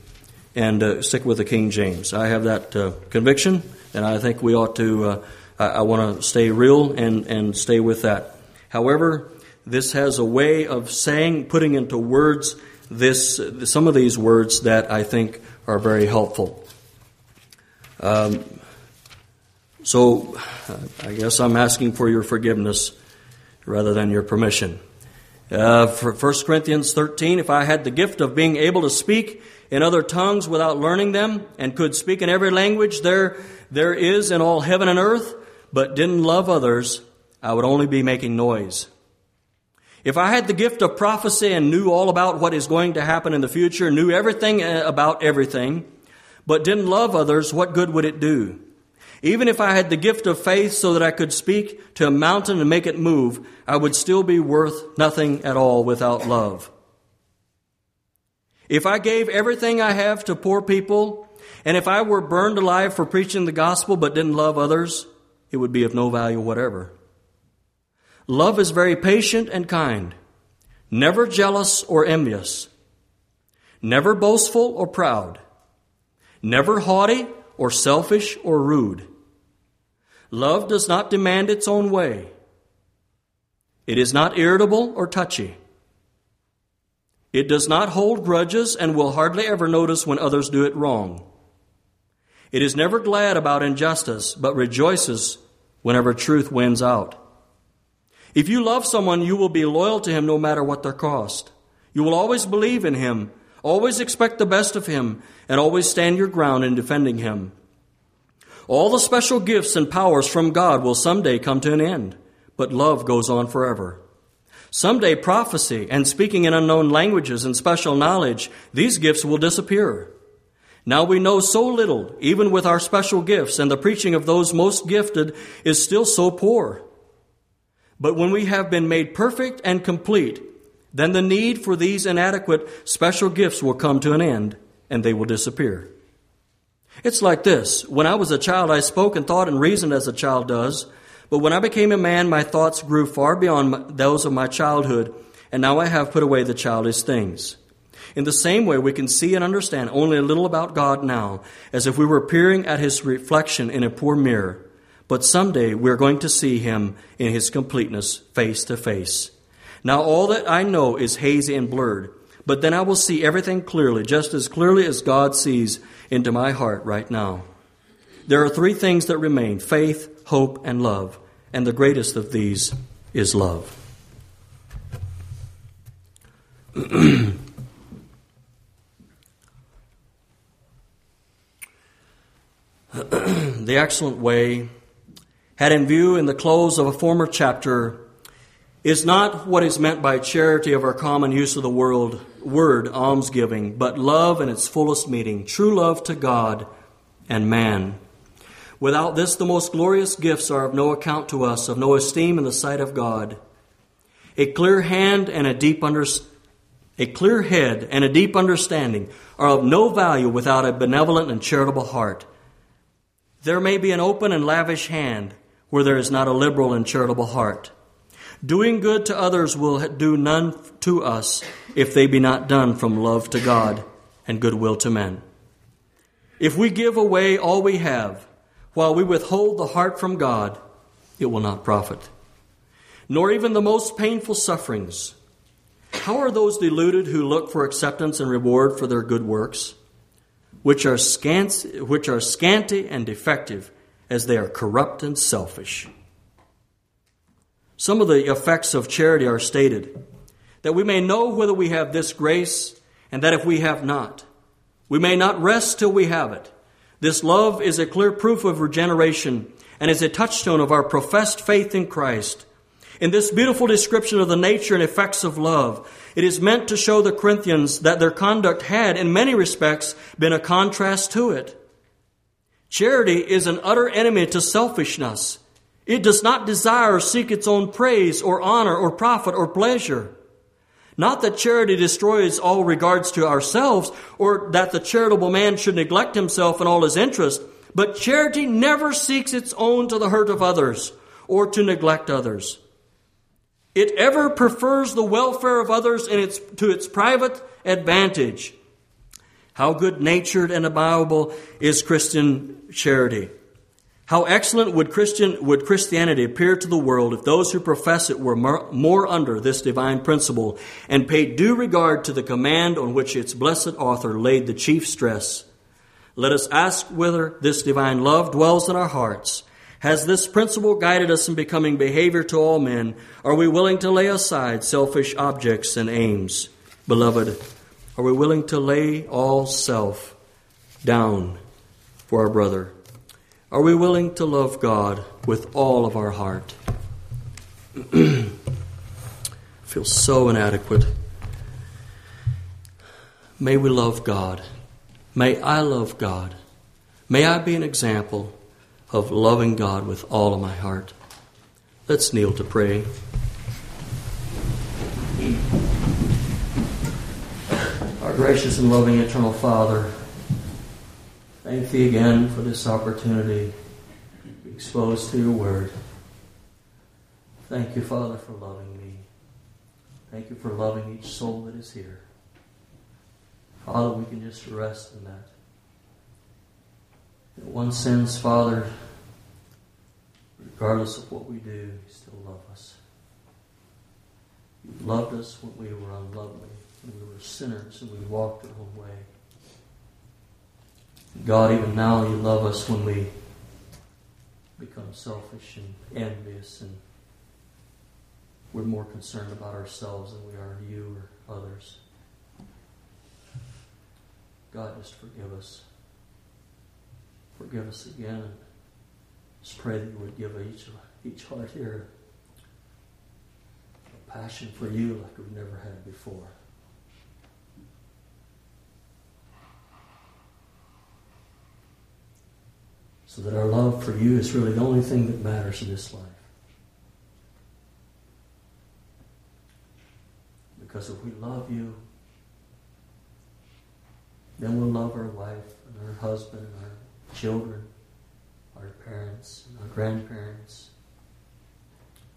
and uh, stick with the King James. I have that uh, conviction, and I think we ought to, uh, I, I want to stay real and, and stay with that. However, this has a way of saying, putting into words this, some of these words that I think are very helpful. Um, so I guess I'm asking for your forgiveness rather than your permission. Uh, for 1 Corinthians 13, if I had the gift of being able to speak in other tongues without learning them and could speak in every language there, there is in all heaven and earth, but didn't love others, I would only be making noise. If I had the gift of prophecy and knew all about what is going to happen in the future, knew everything uh, about everything, but didn't love others, what good would it do? Even if I had the gift of faith so that I could speak to a mountain and make it move, I would still be worth nothing at all without love. If I gave everything I have to poor people, and if I were burned alive for preaching the gospel but didn't love others, it would be of no value whatever. Love is very patient and kind, never jealous or envious, never boastful or proud, never haughty or selfish or rude. Love does not demand its own way. It is not irritable or touchy. It does not hold grudges and will hardly ever notice when others do it wrong. It is never glad about injustice, but rejoices whenever truth wins out. If you love someone, you will be loyal to him no matter what their cost. You will always believe in him, always expect the best of him, and always stand your ground in defending him. All the special gifts and powers from God will someday come to an end, but love goes on forever. Someday prophecy and speaking in unknown languages and special knowledge, these gifts will disappear. Now we know so little, even with our special gifts, and the preaching of those most gifted is still so poor. But when we have been made perfect and complete, then the need for these inadequate special gifts will come to an end and they will disappear. It's like this. When I was a child, I spoke and thought and reasoned as a child does. But when I became a man, my thoughts grew far beyond those of my childhood, and now I have put away the childish things. In the same way, we can see and understand only a little about God now, as if we were peering at his reflection in a poor mirror. But someday we're going to see him in his completeness face to face. Now all that I know is hazy and blurred, but then I will see everything clearly, just as clearly as God sees into my heart right now. There are three things that remain faith, hope, and love, and the greatest of these is love. [clears throat] the excellent way had in view in the close of a former chapter is not what is meant by charity of our common use of the world, word, almsgiving, but love in its fullest meaning, true love to God and man. Without this, the most glorious gifts are of no account to us, of no esteem in the sight of God. A clear hand and a deep under, a clear head and a deep understanding are of no value without a benevolent and charitable heart. There may be an open and lavish hand where there is not a liberal and charitable heart. Doing good to others will do none to us if they be not done from love to God and goodwill to men. If we give away all we have, while we withhold the heart from God, it will not profit, nor even the most painful sufferings. How are those deluded who look for acceptance and reward for their good works, which are, scant, which are scanty and defective, as they are corrupt and selfish? Some of the effects of charity are stated that we may know whether we have this grace, and that if we have not, we may not rest till we have it. This love is a clear proof of regeneration and is a touchstone of our professed faith in Christ. In this beautiful description of the nature and effects of love, it is meant to show the Corinthians that their conduct had, in many respects, been a contrast to it. Charity is an utter enemy to selfishness. It does not desire or seek its own praise or honor or profit or pleasure. Not that charity destroys all regards to ourselves or that the charitable man should neglect himself and all his interests, but charity never seeks its own to the hurt of others or to neglect others. It ever prefers the welfare of others its, to its private advantage. How good natured and amiable is Christian charity. How excellent would, Christian, would Christianity appear to the world if those who profess it were more, more under this divine principle and paid due regard to the command on which its blessed author laid the chief stress? Let us ask whether this divine love dwells in our hearts. Has this principle guided us in becoming behavior to all men? Are we willing to lay aside selfish objects and aims? Beloved, are we willing to lay all self down for our brother? Are we willing to love God with all of our heart? [clears throat] I feel so inadequate. May we love God. May I love God. May I be an example of loving God with all of my heart. Let's kneel to pray. Our gracious and loving eternal Father, Thank thee again for this opportunity to be exposed to your word. Thank you, Father, for loving me. Thank you for loving each soul that is here. Father, we can just rest in that. That one sins, Father, regardless of what we do, you still love us. You loved us when we were unlovely, when we were sinners and we walked the own way. God, even now you love us when we become selfish and envious and we're more concerned about ourselves than we are you or others. God, just forgive us. Forgive us again. Just pray that you would give each, each heart here a passion for you like we've never had before. So that our love for you is really the only thing that matters in this life. Because if we love you, then we'll love our wife and our husband and our children, our parents and our grandparents,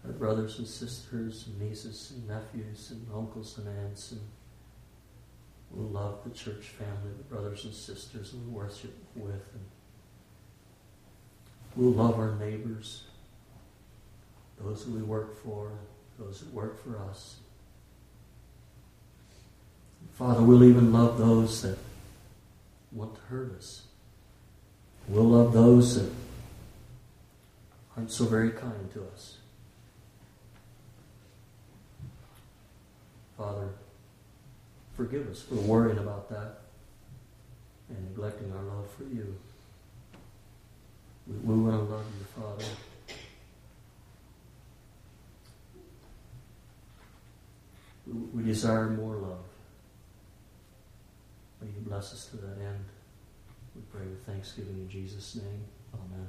our brothers and sisters and nieces and nephews and uncles and aunts and we'll love the church family, the brothers and sisters we worship with and We'll love our neighbors, those that we work for, those that work for us. Father, we'll even love those that want to hurt us. We'll love those that aren't so very kind to us. Father, forgive us for worrying about that and neglecting our love for you. We want to love you, Father. We desire more love. May you bless us to that end. We pray with thanksgiving in Jesus' name. Amen.